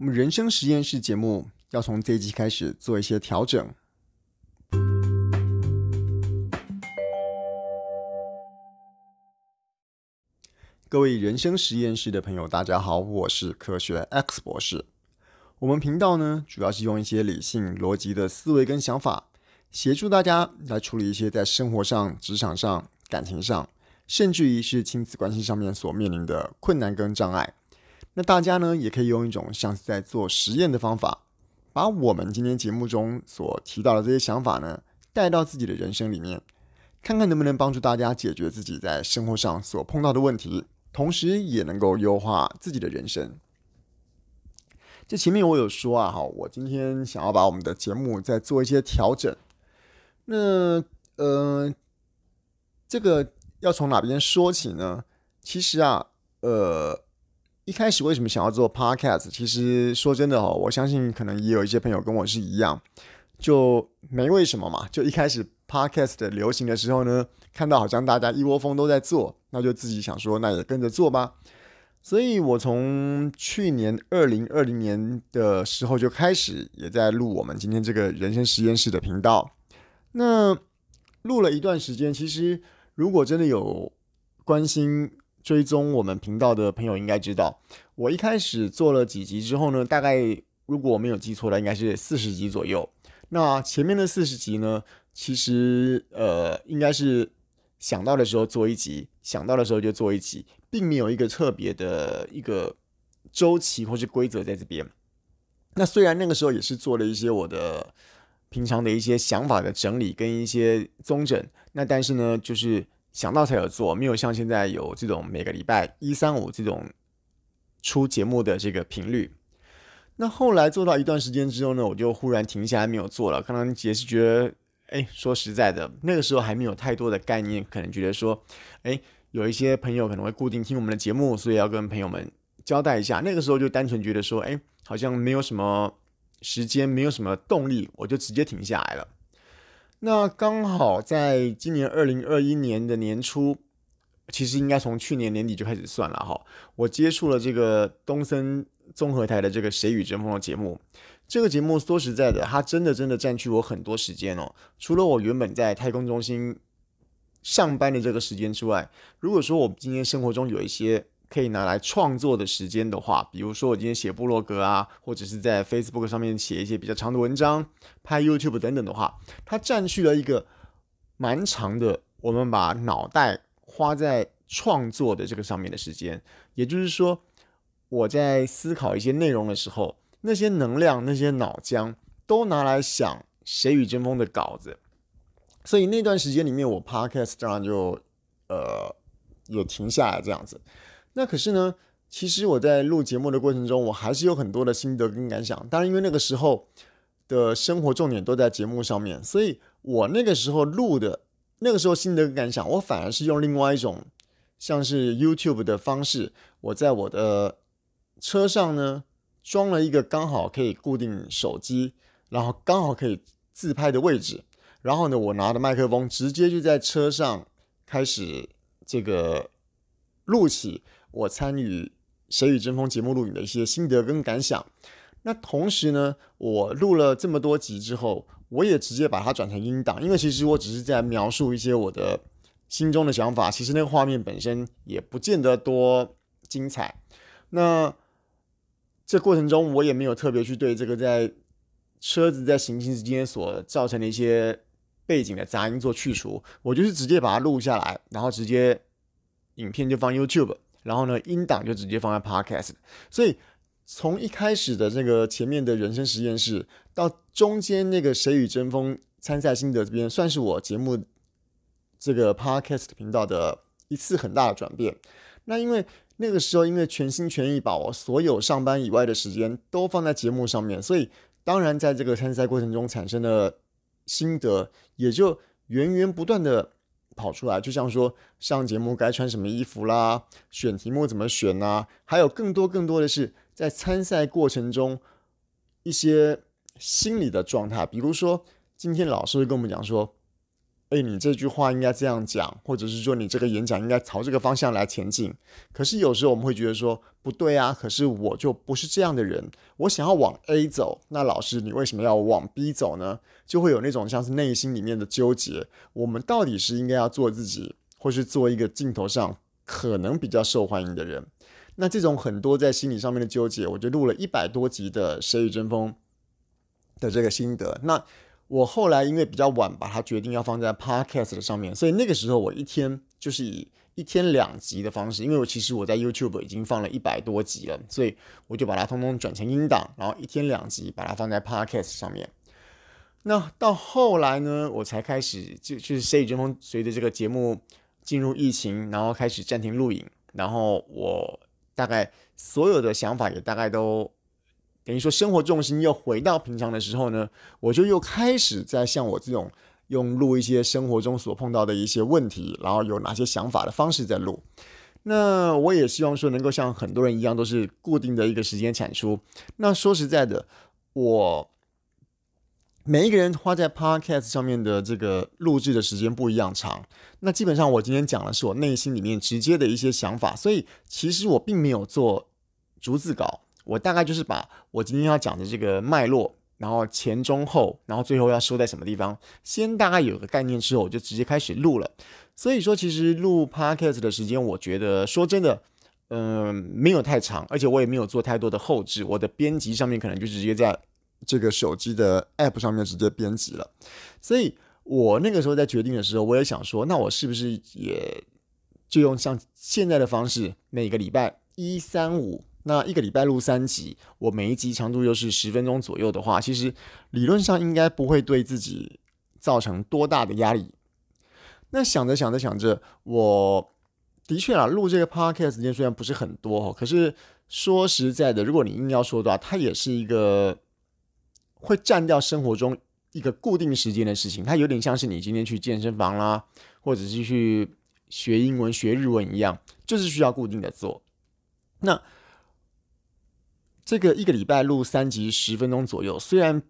我们人生实验室节目要从这一集开始做一些调整。各位人生实验室的朋友，大家好，我是科学 X 博士。我们频道呢，主要是用一些理性逻辑的思维跟想法，协助大家来处理一些在生活上、职场上、感情上，甚至于是亲子关系上面所面临的困难跟障碍。那大家呢，也可以用一种像是在做实验的方法，把我们今天节目中所提到的这些想法呢，带到自己的人生里面，看看能不能帮助大家解决自己在生活上所碰到的问题，同时也能够优化自己的人生。这前面我有说啊，哈，我今天想要把我们的节目再做一些调整。那呃，这个要从哪边说起呢？其实啊，呃。一开始为什么想要做 Podcast？其实说真的哦，我相信可能也有一些朋友跟我是一样，就没为什么嘛。就一开始 Podcast 流行的时候呢，看到好像大家一窝蜂都在做，那就自己想说，那也跟着做吧。所以我从去年二零二零年的时候就开始也在录我们今天这个人生实验室的频道。那录了一段时间，其实如果真的有关心。追踪我们频道的朋友应该知道，我一开始做了几集之后呢，大概如果我没有记错的，应该是四十集左右。那前面的四十集呢，其实呃，应该是想到的时候做一集，想到的时候就做一集，并没有一个特别的一个周期或是规则在这边。那虽然那个时候也是做了一些我的平常的一些想法的整理跟一些综整，那但是呢，就是。想到才有做，没有像现在有这种每个礼拜一、三、五这种出节目的这个频率。那后来做到一段时间之后呢，我就忽然停下来没有做了。可能也是觉得，哎，说实在的，那个时候还没有太多的概念，可能觉得说，哎，有一些朋友可能会固定听我们的节目，所以要跟朋友们交代一下。那个时候就单纯觉得说，哎，好像没有什么时间，没有什么动力，我就直接停下来了。那刚好在今年二零二一年的年初，其实应该从去年年底就开始算了哈。我接触了这个东森综合台的这个《谁与争锋》的节目，这个节目说实在的，它真的真的占据我很多时间哦。除了我原本在太空中心上班的这个时间之外，如果说我今天生活中有一些可以拿来创作的时间的话，比如说我今天写部落格啊，或者是在 Facebook 上面写一些比较长的文章，拍 YouTube 等等的话，它占据了一个蛮长的，我们把脑袋花在创作的这个上面的时间。也就是说，我在思考一些内容的时候，那些能量、那些脑浆都拿来想《谁与争锋》的稿子。所以那段时间里面，我 Podcast 当然就呃有停下来这样子。那可是呢，其实我在录节目的过程中，我还是有很多的心得跟感想。当然，因为那个时候的生活重点都在节目上面，所以我那个时候录的那个时候心得跟感想，我反而是用另外一种像是 YouTube 的方式。我在我的车上呢，装了一个刚好可以固定手机，然后刚好可以自拍的位置。然后呢，我拿着麦克风，直接就在车上开始这个录起。我参与《谁与争锋》节目录影的一些心得跟感想。那同时呢，我录了这么多集之后，我也直接把它转成音档，因为其实我只是在描述一些我的心中的想法，其实那个画面本身也不见得多精彩。那这过程中，我也没有特别去对这个在车子在行进之间所造成的一些背景的杂音做去除，我就是直接把它录下来，然后直接影片就放 YouTube。然后呢，音档就直接放在 Podcast，所以从一开始的这个前面的人生实验室，到中间那个谁与争锋参赛心得这边，算是我节目这个 Podcast 频道的一次很大的转变。那因为那个时候，因为全心全意把我所有上班以外的时间都放在节目上面，所以当然在这个参赛过程中产生的心得，也就源源不断的。跑出来，就像说上节目该穿什么衣服啦，选题目怎么选呐、啊，还有更多更多的是在参赛过程中一些心理的状态。比如说，今天老师会跟我们讲说，哎，你这句话应该这样讲，或者是说你这个演讲应该朝这个方向来前进。可是有时候我们会觉得说不对啊，可是我就不是这样的人，我想要往 A 走，那老师你为什么要往 B 走呢？就会有那种像是内心里面的纠结。我们到底是应该要做自己，或是做一个镜头上可能比较受欢迎的人？那这种很多在心理上面的纠结，我就录了一百多集的《谁与争锋》的这个心得。那我后来因为比较晚把它决定要放在 Podcast 的上面，所以那个时候我一天就是以一天两集的方式，因为我其实我在 YouTube 已经放了一百多集了，所以我就把它通通转成音档，然后一天两集把它放在 Podcast 上面。那到后来呢，我才开始就就是谁与争锋，随着这个节目进入疫情，然后开始暂停录影，然后我大概所有的想法也大概都。等于说，生活重心又回到平常的时候呢，我就又开始在像我这种用录一些生活中所碰到的一些问题，然后有哪些想法的方式在录。那我也希望说，能够像很多人一样，都是固定的一个时间产出。那说实在的，我每一个人花在 Podcast 上面的这个录制的时间不一样长。那基本上，我今天讲的是我内心里面直接的一些想法，所以其实我并没有做逐字稿。我大概就是把我今天要讲的这个脉络，然后前中后，然后最后要收在什么地方，先大概有个概念之后，我就直接开始录了。所以说，其实录 Podcast 的时间，我觉得说真的，嗯、没有太长，而且我也没有做太多的后置。我的编辑上面可能就直接在这个手机的 App 上面直接编辑了。所以我那个时候在决定的时候，我也想说，那我是不是也就用像现在的方式，每个礼拜一、三、五。那一个礼拜录三集，我每一集长度又是十分钟左右的话，其实理论上应该不会对自己造成多大的压力。那想着想着想着，我的确啊，录这个 podcast 时间虽然不是很多哦，可是说实在的，如果你硬要说的话，它也是一个会占掉生活中一个固定时间的事情。它有点像是你今天去健身房啦，或者是去学英文、学日文一样，就是需要固定的做。那这个一个礼拜录三集十分钟左右，虽然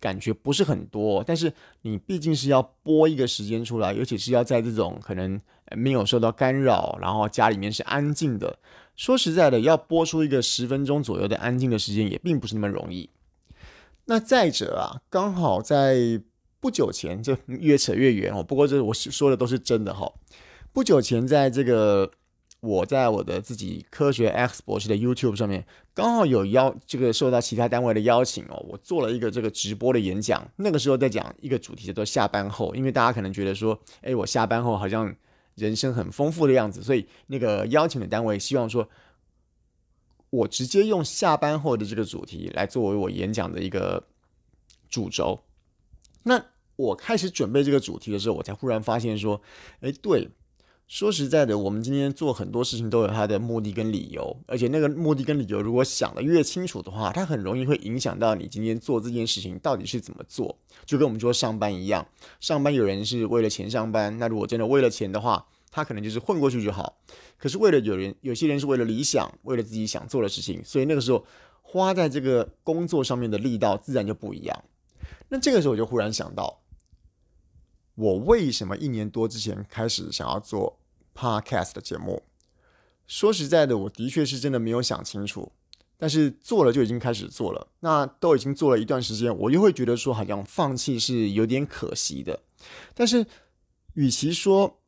感觉不是很多，但是你毕竟是要播一个时间出来，尤其是要在这种可能没有受到干扰，然后家里面是安静的。说实在的，要播出一个十分钟左右的安静的时间，也并不是那么容易。那再者啊，刚好在不久前，就越扯越远哦。不过这我说的都是真的哈。不久前，在这个。我在我的自己科学 X 博士的 YouTube 上面，刚好有邀这个受到其他单位的邀请哦，我做了一个这个直播的演讲。那个时候在讲一个主题叫做下班后，因为大家可能觉得说，哎，我下班后好像人生很丰富的样子，所以那个邀请的单位希望说，我直接用下班后的这个主题来作为我演讲的一个主轴。那我开始准备这个主题的时候，我才忽然发现说，哎，对。说实在的，我们今天做很多事情都有它的目的跟理由，而且那个目的跟理由如果想得越清楚的话，它很容易会影响到你今天做这件事情到底是怎么做。就跟我们说上班一样，上班有人是为了钱上班，那如果真的为了钱的话，他可能就是混过去就好。可是为了有人，有些人是为了理想，为了自己想做的事情，所以那个时候花在这个工作上面的力道自然就不一样。那这个时候我就忽然想到。我为什么一年多之前开始想要做 podcast 的节目？说实在的，我的确是真的没有想清楚，但是做了就已经开始做了。那都已经做了一段时间，我又会觉得说好像放弃是有点可惜的。但是，与其说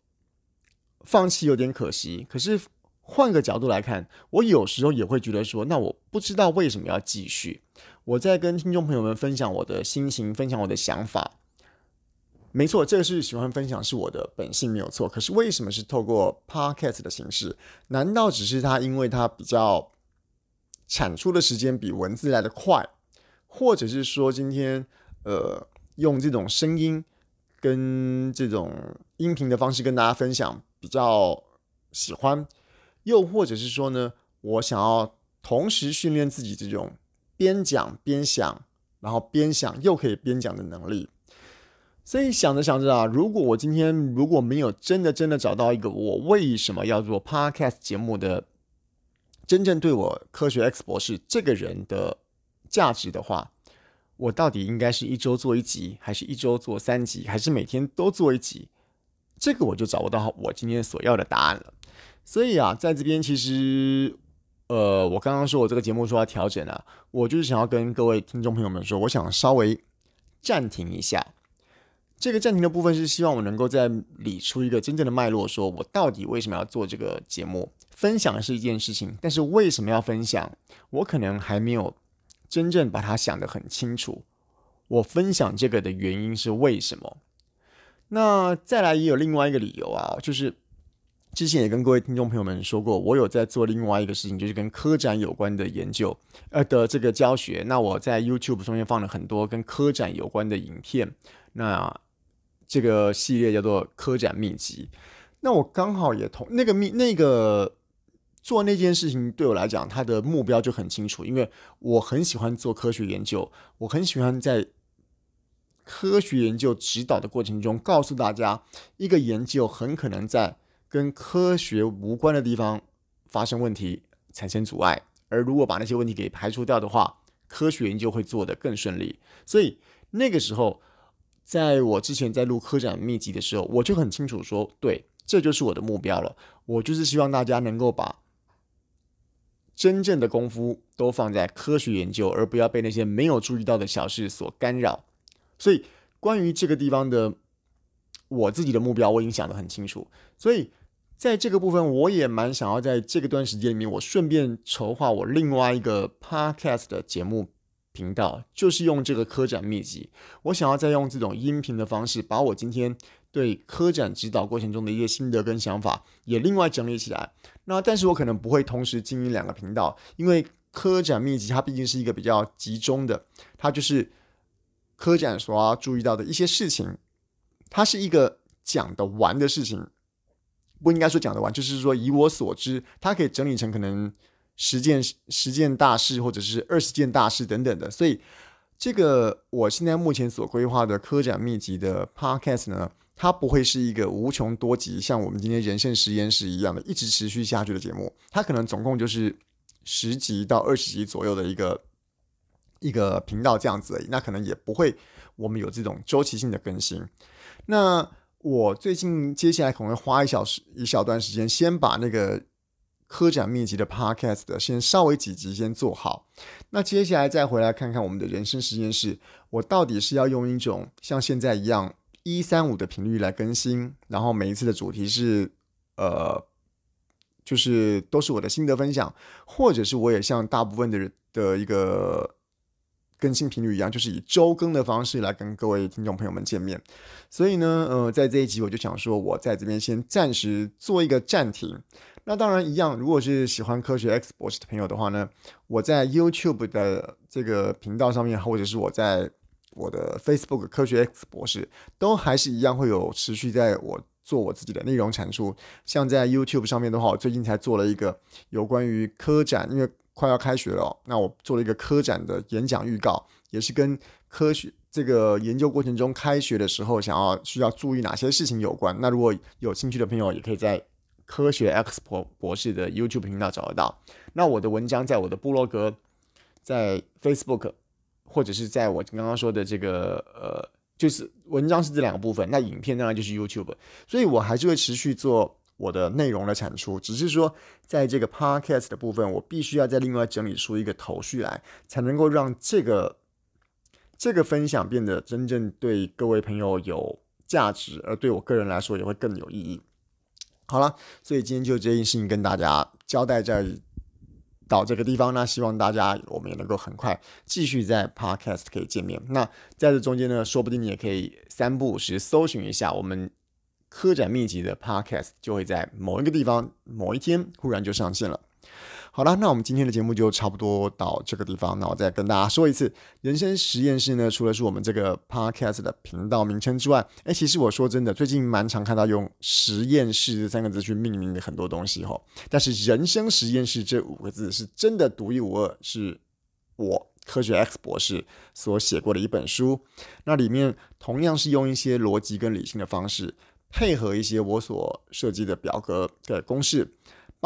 放弃有点可惜，可是换个角度来看，我有时候也会觉得说，那我不知道为什么要继续。我在跟听众朋友们分享我的心情，分享我的想法。没错，这个是喜欢分享，是我的本性，没有错。可是为什么是透过 podcast 的形式？难道只是它因为它比较产出的时间比文字来的快，或者是说今天呃用这种声音跟这种音频的方式跟大家分享比较喜欢，又或者是说呢，我想要同时训练自己这种边讲边想，然后边想又可以边讲的能力。所以想着想着啊，如果我今天如果没有真的真的找到一个我为什么要做 podcast 节目的真正对我科学 X 博士这个人的价值的话，我到底应该是一周做一集，还是一周做三集，还是每天都做一集？这个我就找不到我今天所要的答案了。所以啊，在这边其实，呃，我刚刚说我这个节目说要调整啊，我就是想要跟各位听众朋友们说，我想稍微暂停一下。这个暂停的部分是希望我能够再理出一个真正的脉络，说我到底为什么要做这个节目。分享是一件事情，但是为什么要分享，我可能还没有真正把它想得很清楚。我分享这个的原因是为什么？那再来也有另外一个理由啊，就是之前也跟各位听众朋友们说过，我有在做另外一个事情，就是跟科展有关的研究，呃的这个教学。那我在 YouTube 上面放了很多跟科展有关的影片。那这个系列叫做科展秘籍，那我刚好也同那个秘那个做那件事情对我来讲，它的目标就很清楚，因为我很喜欢做科学研究，我很喜欢在科学研究指导的过程中告诉大家，一个研究很可能在跟科学无关的地方发生问题，产生阻碍，而如果把那些问题给排除掉的话，科学研究会做得更顺利。所以那个时候。在我之前在录科展秘籍的时候，我就很清楚说，对，这就是我的目标了。我就是希望大家能够把真正的功夫都放在科学研究，而不要被那些没有注意到的小事所干扰。所以，关于这个地方的我自己的目标，我已经想得很清楚。所以，在这个部分，我也蛮想要在这个段时间里面，我顺便筹划我另外一个 podcast 的节目。频道就是用这个科展秘籍，我想要再用这种音频的方式，把我今天对科展指导过程中的一些心得跟想法也另外整理起来。那但是我可能不会同时经营两个频道，因为科展秘籍它毕竟是一个比较集中的，它就是科展所要注意到的一些事情，它是一个讲得完的事情，不应该说讲得完，就是说以我所知，它可以整理成可能。十件十件大事，或者是二十件大事等等的，所以这个我现在目前所规划的科展秘籍的 podcast 呢，它不会是一个无穷多集，像我们今天人生实验室一样的一直持续下去的节目，它可能总共就是十集到二十集左右的一个一个频道这样子而已，那可能也不会我们有这种周期性的更新。那我最近接下来可能会花一小时一小段时间，先把那个。科展秘笈的 Podcast 的先稍微几集先做好，那接下来再回来看看我们的人生实验室，我到底是要用一种像现在一样一三五的频率来更新，然后每一次的主题是呃，就是都是我的心得分享，或者是我也像大部分的人的一个更新频率一样，就是以周更的方式来跟各位听众朋友们见面。所以呢，呃，在这一集我就想说，我在这边先暂时做一个暂停。那当然一样，如果是喜欢科学 X 博士的朋友的话呢，我在 YouTube 的这个频道上面，或者是我在我的 Facebook 科学 X 博士，都还是一样会有持续在我做我自己的内容产出。像在 YouTube 上面的话，我最近才做了一个有关于科展，因为快要开学了，那我做了一个科展的演讲预告，也是跟科学这个研究过程中开学的时候想要需要注意哪些事情有关。那如果有兴趣的朋友，也可以在。科学 X 博博士的 YouTube 频道找得到。那我的文章在我的部落格，在 Facebook，或者是在我刚刚说的这个呃，就是文章是这两个部分。那影片当然就是 YouTube。所以我还是会持续做我的内容的产出，只是说在这个 Podcast 的部分，我必须要再另外整理出一个头绪来，才能够让这个这个分享变得真正对各位朋友有价值，而对我个人来说也会更有意义。好了，所以今天就这件事情跟大家交代在到这个地方。那希望大家我们也能够很快继续在 Podcast 可以见面。那在这中间呢，说不定你也可以三步五时搜寻一下我们科展秘籍的 Podcast，就会在某一个地方某一天忽然就上线了。好了，那我们今天的节目就差不多到这个地方。那我再跟大家说一次，人生实验室呢，除了是我们这个 podcast 的频道名称之外，哎，其实我说真的，最近蛮常看到用实验室这三个字去命名的很多东西哈。但是人生实验室这五个字是真的独一无二，是我科学 X 博士所写过的一本书。那里面同样是用一些逻辑跟理性的方式，配合一些我所设计的表格的公式。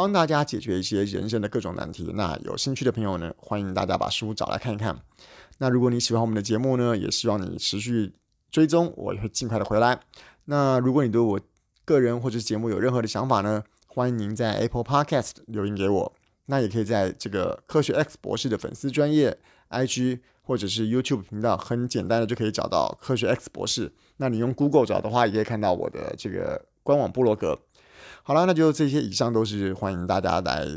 帮大家解决一些人生的各种难题。那有兴趣的朋友呢，欢迎大家把书找来看一看。那如果你喜欢我们的节目呢，也希望你持续追踪，我也会尽快的回来。那如果你对我个人或者节目有任何的想法呢，欢迎您在 Apple Podcast 留言给我。那也可以在这个科学 X 博士的粉丝专业 IG 或者是 YouTube 频道，很简单的就可以找到科学 X 博士。那你用 Google 找的话，也可以看到我的这个官网部落格。好了，那就这些，以上都是欢迎大家来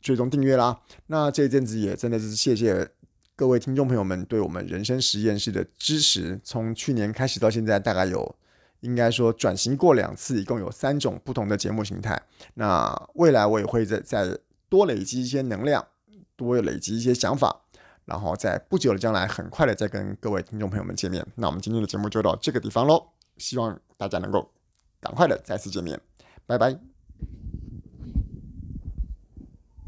追踪订阅啦。那这一阵子也真的是谢谢各位听众朋友们对我们人生实验室的支持。从去年开始到现在，大概有应该说转型过两次，一共有三种不同的节目形态。那未来我也会再再多累积一些能量，多累积一些想法，然后在不久的将来，很快的再跟各位听众朋友们见面。那我们今天的节目就到这个地方喽，希望大家能够赶快的再次见面，拜拜。